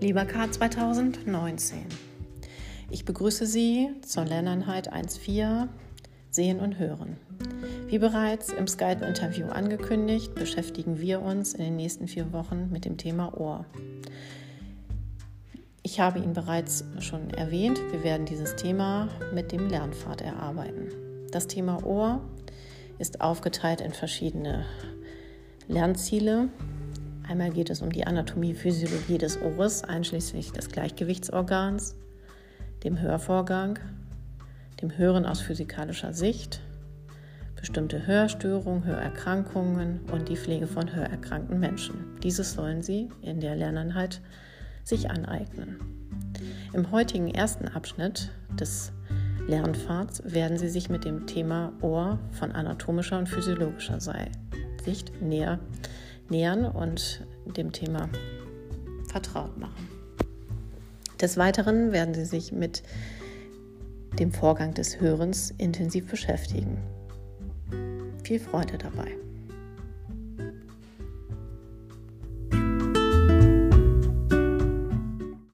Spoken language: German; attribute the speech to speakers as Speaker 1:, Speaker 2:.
Speaker 1: Fiebercard 2019. Ich begrüße Sie zur Lerneinheit 1.4 Sehen und Hören. Wie bereits im Skype-Interview angekündigt, beschäftigen wir uns in den nächsten vier Wochen mit dem Thema Ohr. Ich habe ihn bereits schon erwähnt, wir werden dieses Thema mit dem Lernpfad erarbeiten. Das Thema Ohr ist aufgeteilt in verschiedene Lernziele, Einmal geht es um die Anatomie, Physiologie des Ohres, einschließlich des Gleichgewichtsorgans, dem Hörvorgang, dem Hören aus physikalischer Sicht, bestimmte Hörstörungen, Hörerkrankungen und die Pflege von hörerkrankten Menschen. Dieses sollen Sie in der Lerneinheit sich aneignen. Im heutigen ersten Abschnitt des Lernpfads werden Sie sich mit dem Thema Ohr von anatomischer und physiologischer Sicht näher nähern und dem Thema vertraut machen. Des Weiteren werden Sie sich mit dem Vorgang des Hörens intensiv beschäftigen. Viel Freude dabei.